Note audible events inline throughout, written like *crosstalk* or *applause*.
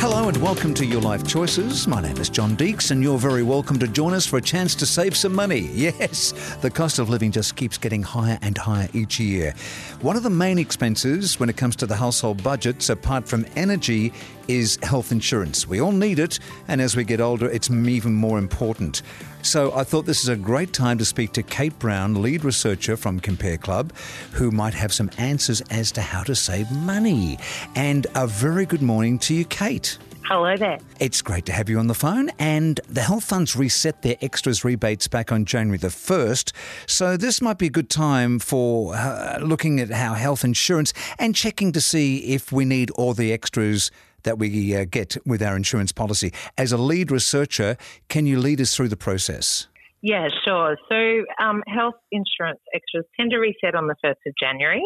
Hello and welcome to Your Life Choices. My name is John Deeks, and you're very welcome to join us for a chance to save some money. *laughs* Yes, the cost of living just keeps getting higher and higher each year. One of the main expenses when it comes to the household budgets, apart from energy, is health insurance. We all need it, and as we get older, it's even more important. So I thought this is a great time to speak to Kate Browne, lead researcher from Compare Club, who might have some answers as to how to save money. And a very good morning to you, Kate. Hello there. It's great to have you on the phone. And the health funds reset their extras rebates back on January the 1st. So this might be a good time for uh, looking at how health insurance and checking to see if we need all the extras that we uh, get with our insurance policy. As a lead researcher, can you lead us through the process? Yeah, sure. So, um, health insurance extras tend to reset on the 1st of January.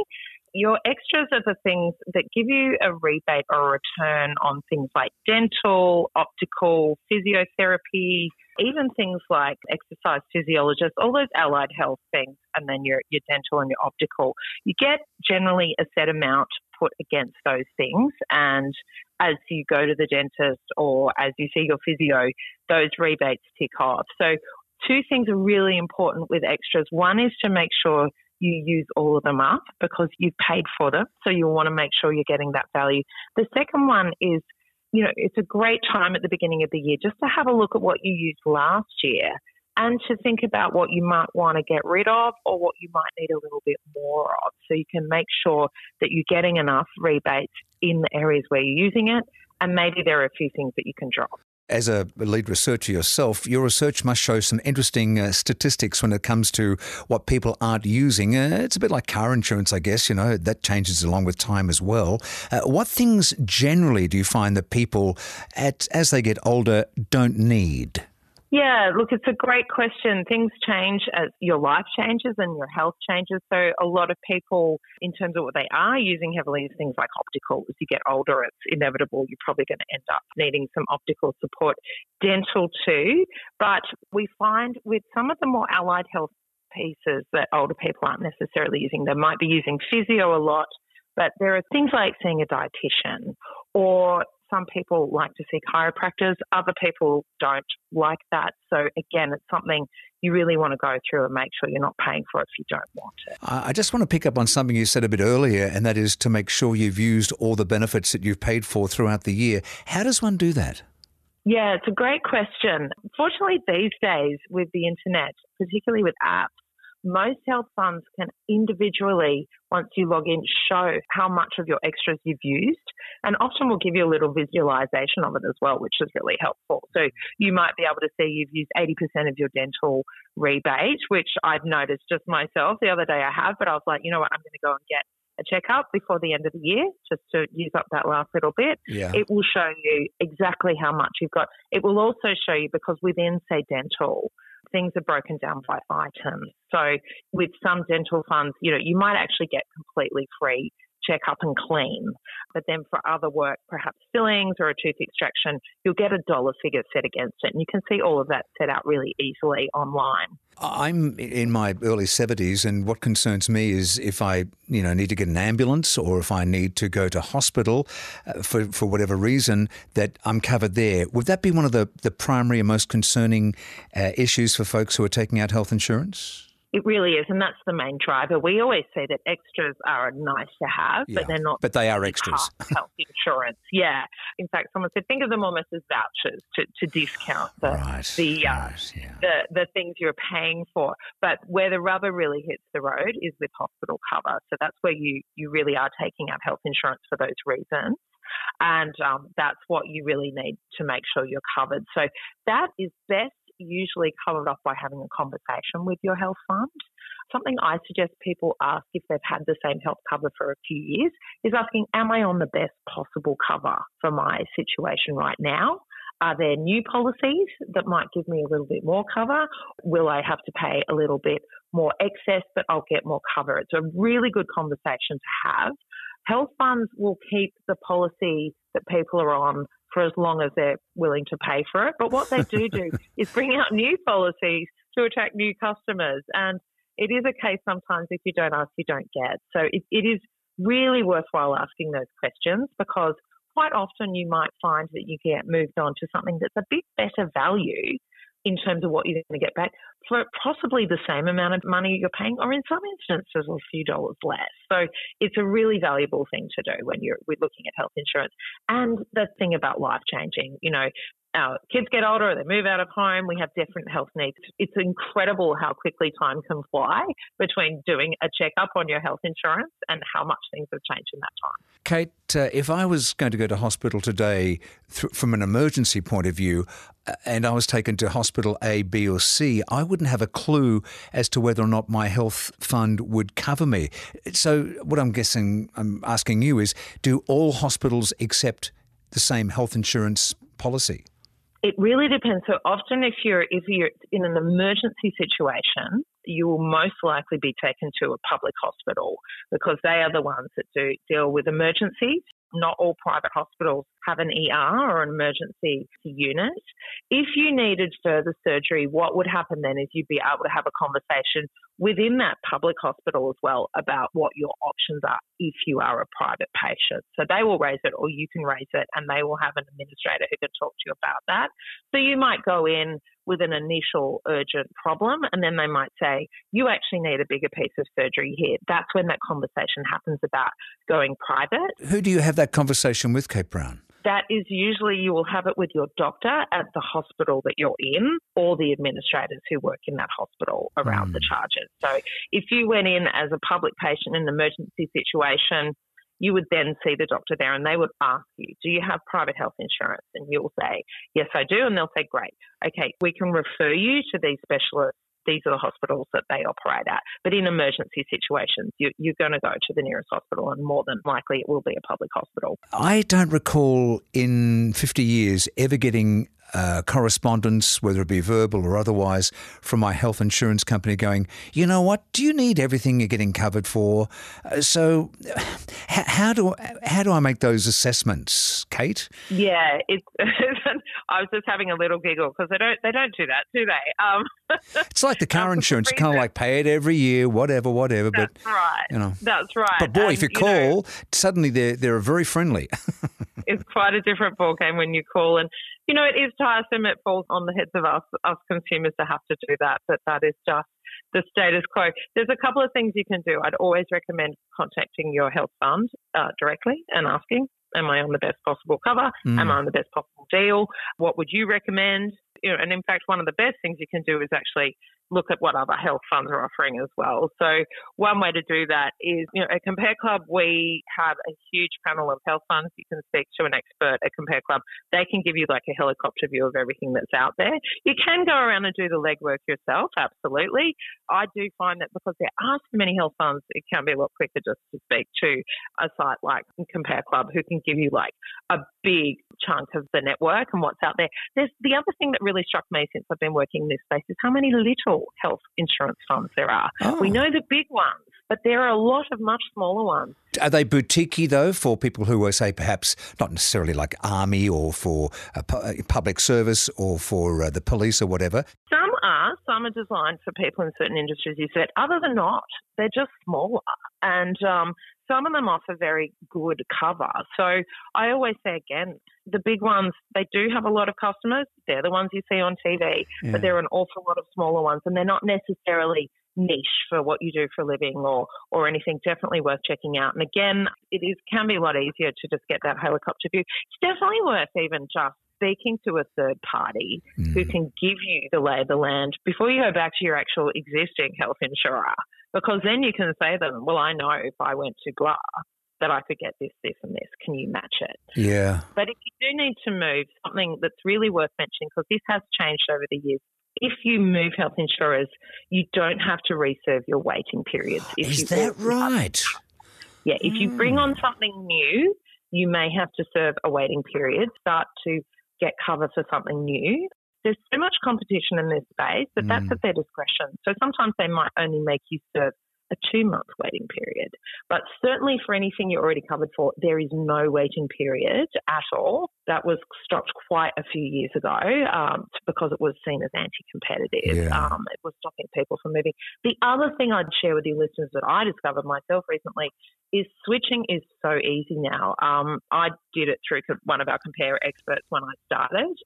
Your extras are the things that give you a rebate or a return on things like dental, optical, physiotherapy, even things like exercise physiologists, all those allied health things, and then your, your dental and your optical. You get generally a set amount put against those things. And as you go to the dentist or as you see your physio, those rebates tick off. So, two things are really important with extras. One is to make sure you use all of them up because you've paid for them. So, you'll want to make sure you're getting that value. The second one is you know, it's a great time at the beginning of the year just to have a look at what you used last year and to think about what you might want to get rid of or what you might need a little bit more of. So you can make sure that you're getting enough rebates in the areas where you're using it, and maybe there are a few things that you can drop. As a lead researcher yourself, your research must show some interesting uh, statistics when it comes to what people aren't using. Uh, it's a bit like car insurance, I guess, you know, that changes along with time as well. Uh, what things generally do you find that people, at, as they get older, don't need? Yeah, look, it's a great question. Things change as your life changes and your health changes. So, a lot of people, in terms of what they are using heavily, is things like optical. As you get older, it's inevitable you're probably going to end up needing some optical support. Dental, too. But we find with some of the more allied health pieces that older people aren't necessarily using, they might be using physio a lot. But there are things like seeing a dietitian or some people like to see chiropractors, other people don't like that. So, again, it's something you really want to go through and make sure you're not paying for it if you don't want it. I just want to pick up on something you said a bit earlier, and that is to make sure you've used all the benefits that you've paid for throughout the year. How does one do that? Yeah, it's a great question. Fortunately, these days with the internet, particularly with apps, most health funds can individually, once you log in, show how much of your extras you've used. And often will give you a little visualization of it as well, which is really helpful. So you might be able to see you've used 80% of your dental rebate, which I've noticed just myself the other day I have, but I was like, you know what, I'm going to go and get a checkup before the end of the year just to use up that last little bit. Yeah. It will show you exactly how much you've got. It will also show you because within, say, dental, things are broken down by items. So with some dental funds, you know, you might actually get completely free check up and clean. But then for other work, perhaps fillings or a tooth extraction, you'll get a dollar figure set against it. And you can see all of that set out really easily online. I'm in my early 70s, and what concerns me is if I, you know, need to get an ambulance or if I need to go to hospital uh, for, for whatever reason, that I'm covered there. Would that be one of the, the primary and most concerning uh, issues for folks who are taking out health insurance? It really is, and that's the main driver. We always say that extras are nice to have, Yeah, but they're not. but they are extras. Health insurance, *laughs* yeah. In fact, someone said think of them almost as vouchers to, to discount the Right. the, uh, right, yeah. the the things you're paying for. But where the rubber really hits the road is with hospital cover. So that's where you you really are taking out health insurance for those reasons. And um, that's what you really need to make sure you're covered. So that is best usually covered off by having a conversation with your health fund. Something I suggest people ask if they've had the same health cover for a few years is asking, Am I on the best possible cover for my situation right now? Are there new policies that might give me a little bit more cover? Will I have to pay a little bit more excess, but I'll get more cover? It's a really good conversation to have. Health funds will keep the policy that people are on for as long as they're willing to pay for it. But what they do do *laughs* is bring out new policies to attract new customers. And it is a case sometimes if you don't ask, you don't get. So it, it is really worthwhile asking those questions because quite often you might find that you get moved on to something that's a bit better value in terms of what you're going to get back for possibly the same amount of money you're paying, or in some instances, a few dollars less. So it's a really valuable thing to do when you're we're looking at health insurance. And the thing about life changing, you know, our kids get older, they move out of home, we have different health needs. It's incredible how quickly time can fly between doing a checkup on your health insurance and how much things have changed in that time. Kate, uh, if I was going to go to hospital today th- from an emergency point of view, uh, and I was taken to hospital A, B, or C, I wouldn't have a clue as to whether or not my health fund would cover me. So, what I'm guessing, I'm asking you is do all hospitals accept the same health insurance policy? It really depends. So often, if you're if you're in an emergency situation, you will most likely be taken to a public hospital because they are the ones that do deal with emergencies. Not all private hospitals have an ER or an emergency unit. If you needed further surgery, what would happen then is you'd be able to have a conversation within that public hospital as well about what your options are if you are a private patient. So they will raise it or you can raise it and they will have an administrator who can talk to you about that. So you might go in with an initial urgent problem and then they might say, you actually need a bigger piece of surgery here. That's when that conversation happens about going private. Who do you have that conversation with, Kate Browne? that is usually you will have it with your doctor at the hospital that you're in or the administrators who work in that hospital around mm. the hmm. charges. So if you went in as a public patient in an emergency situation, you would then see the doctor there and they would ask you, Do you have private health insurance? And you'll say, Yes, I do. And they'll say, Great. Okay, we can refer you to these specialists these are the hospitals that they operate at. But in emergency situations, you, are going to go to the nearest hospital, and more than likely it will be a public hospital. I don't recall in 50 years ever getting uh, correspondence, whether it be verbal or otherwise, from my health insurance company going, you know what, do you need everything you're getting covered for? Uh, so, *sighs* how do how do I make those assessments, Kate? Yeah, it's. *laughs* I was just having a little giggle because they don't they don't do that, do they? Um, *laughs* it's like the car *laughs* insurance, You kind of like pay it every year, whatever, whatever. That's but right. You know, that's right. But boy, if you, you call, know, suddenly they're they're very friendly. It's quite a different ballgame when you call and you know, it is tiresome. It falls on the heads of us, us consumers to have to do that, but that is just the status quo. There's a couple of things you can do. I'd always recommend contacting your health fund uh, directly and asking, am I on the best possible cover? Mm. Am I on the best possible deal? What would you recommend? You know, and in fact, one of the best things you can do is actually look at what other health funds are offering as well. So one way to do that is, you know, at Compare Club, we have a huge panel of health funds. You can speak to an expert at Compare Club. They can give you like a helicopter view of everything that's out there. You can go around and do the legwork yourself, absolutely. I do find that because there are so many health funds, it can be a lot quicker just to speak to a site like Compare Club who can give you like a big chunk of the network and what's out there. There's the other thing that really struck me since I've been working in this space is how many little health insurance funds there are. Oh. We know the big ones, but there are a lot of much smaller ones. Are they boutiquey though for people who are, say, perhaps not necessarily like army or for public service or for uh, the police or whatever? Some are. Some are designed for people in certain industries. You said. Other than not, they're just smaller, and um, some of them offer very good cover. So I always say again, the big ones, they do have a lot of customers. They're the ones you see on TV, yeah. but there are an awful lot of smaller ones, and they're not necessarily niche for what you do for a living or or anything definitely worth checking out and again it is can be a lot easier to just get that helicopter view it's definitely worth even just speaking to a third party mm. who can give you the lay of the land before you go back to your actual existing health insurer because then you can say to them, well, I know if I went to blah that I could get this, this, and this. Can you match it? Yeah. But if you do need to move, something that's really worth mentioning, because this has changed over the years, if you move health insurers, you don't have to reserve your waiting periods. If Is that right? Yeah. If you bring on something new, you may have to serve a waiting period, start to get cover for something new there's so much competition in this space that mm. that's at their discretion. So sometimes they might only make you serve a two month waiting period. But certainly for anything you're already covered for, there is no waiting period at all. That was stopped quite a few years ago um, because it was seen as anti competitive. Yeah. Um, it was stopping people from moving. The other thing I'd share with your listeners that I discovered myself recently is switching is so easy now. Um, I did it through one of our compare experts when I started.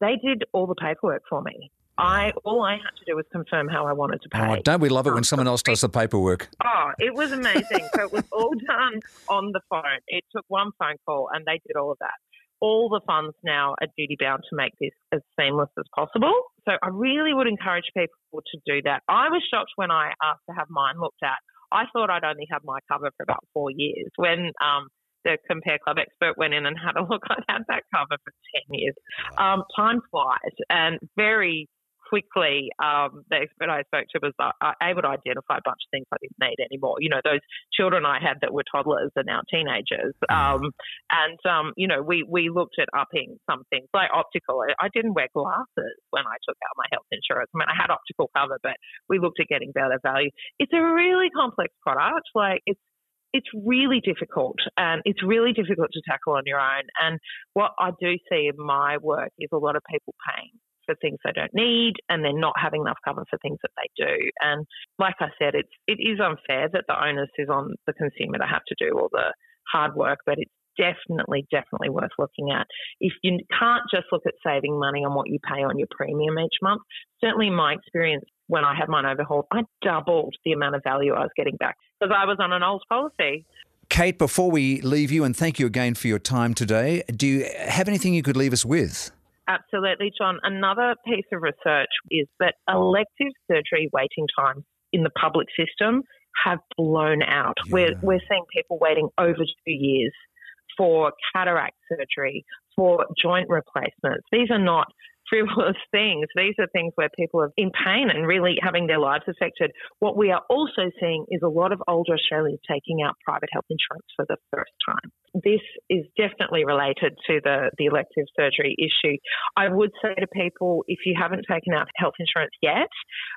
They did all the paperwork for me. I all I had to do was confirm how I wanted to pay. Oh, don't we love it when someone else does the paperwork? Oh, it was amazing. so it was all *laughs* done on the phone. It took one phone call and they did all of that. All the funds now are duty bound to make this as seamless as possible. So I really would encourage people to do that. I was shocked when I asked to have mine looked at. I thought I'd only had my cover for about four years. When um, the Compare Club expert went in and had a *laughs* look, I'd had that cover for 10 years. Um, time flies and very quickly, um, the expert I spoke to was uh, able to identify a bunch of things I didn't need anymore. You know, those children I had that were toddlers are now teenagers. Um, and, um, you know, we, we looked at upping some things like optical. I didn't wear glasses when I took out my health insurance. I mean, I had optical cover, but we looked at getting better value. It's a really complex product. Like, it's it's really difficult and it's really difficult to tackle on your own. And what I do see in my work is a lot of people paying for things they don't need and they're not having enough cover for things that they do. And like I said, it's it is unfair that the onus is on the consumer to have to do all the hard work, but it's definitely, definitely worth looking at. If you can't just look at saving money on what you pay on your premium each month, certainly in my experience when I had mine overhauled, I doubled the amount of value I was getting back because I was on an old policy. Kate, before we leave you, and thank you again for your time today, do you have anything you could leave us with? Absolutely, John. Another piece of research is that elective surgery waiting times in the public system have blown out. Yeah. We're, we're seeing people waiting over two years for cataract surgery, for joint replacements. These are not frivolous things. These are things where people are in pain and really having their lives affected. What we are also seeing is a lot of older Australians taking out private health insurance for the first time. This is definitely related to the, the elective surgery issue. I would say to people, if you haven't taken out health insurance yet,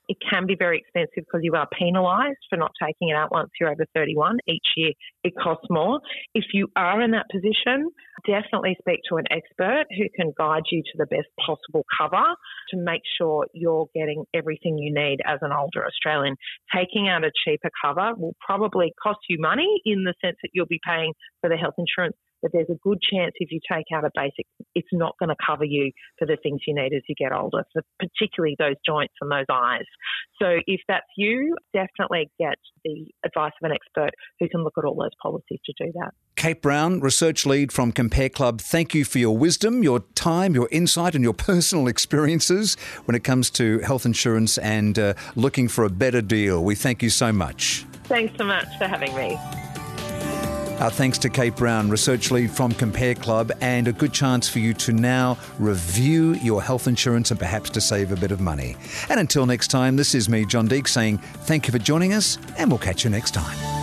it can be very expensive because you are penalised for not taking it out once you're over 31. Each year it costs more. If you are in that position, definitely speak to an expert who can guide you to the best possible cover to make sure you're getting everything you need as an older Australian. Taking out a cheaper cover will probably cost you money in the sense that you'll be paying for the health insurance. But there's a good chance if you take out a basic, it's not going to cover you for the things you need as you get older, for particularly those joints and those eyes. So if that's you, definitely get the advice of an expert who can look at all those policies to do that. Kate Browne, research lead from Compare Club, thank you for your wisdom, your time, your insight, and your *laughs* personal experiences when it comes to health insurance and uh, looking for a better deal. We thank you so much. Thanks so much for having me. Our thanks to Kate Browne, research lead from Compare Club, and a good chance for you to now review your health insurance and perhaps to save a bit of money. And until next time, this is me, John Deek, saying thank you for joining us, and we'll catch you next time.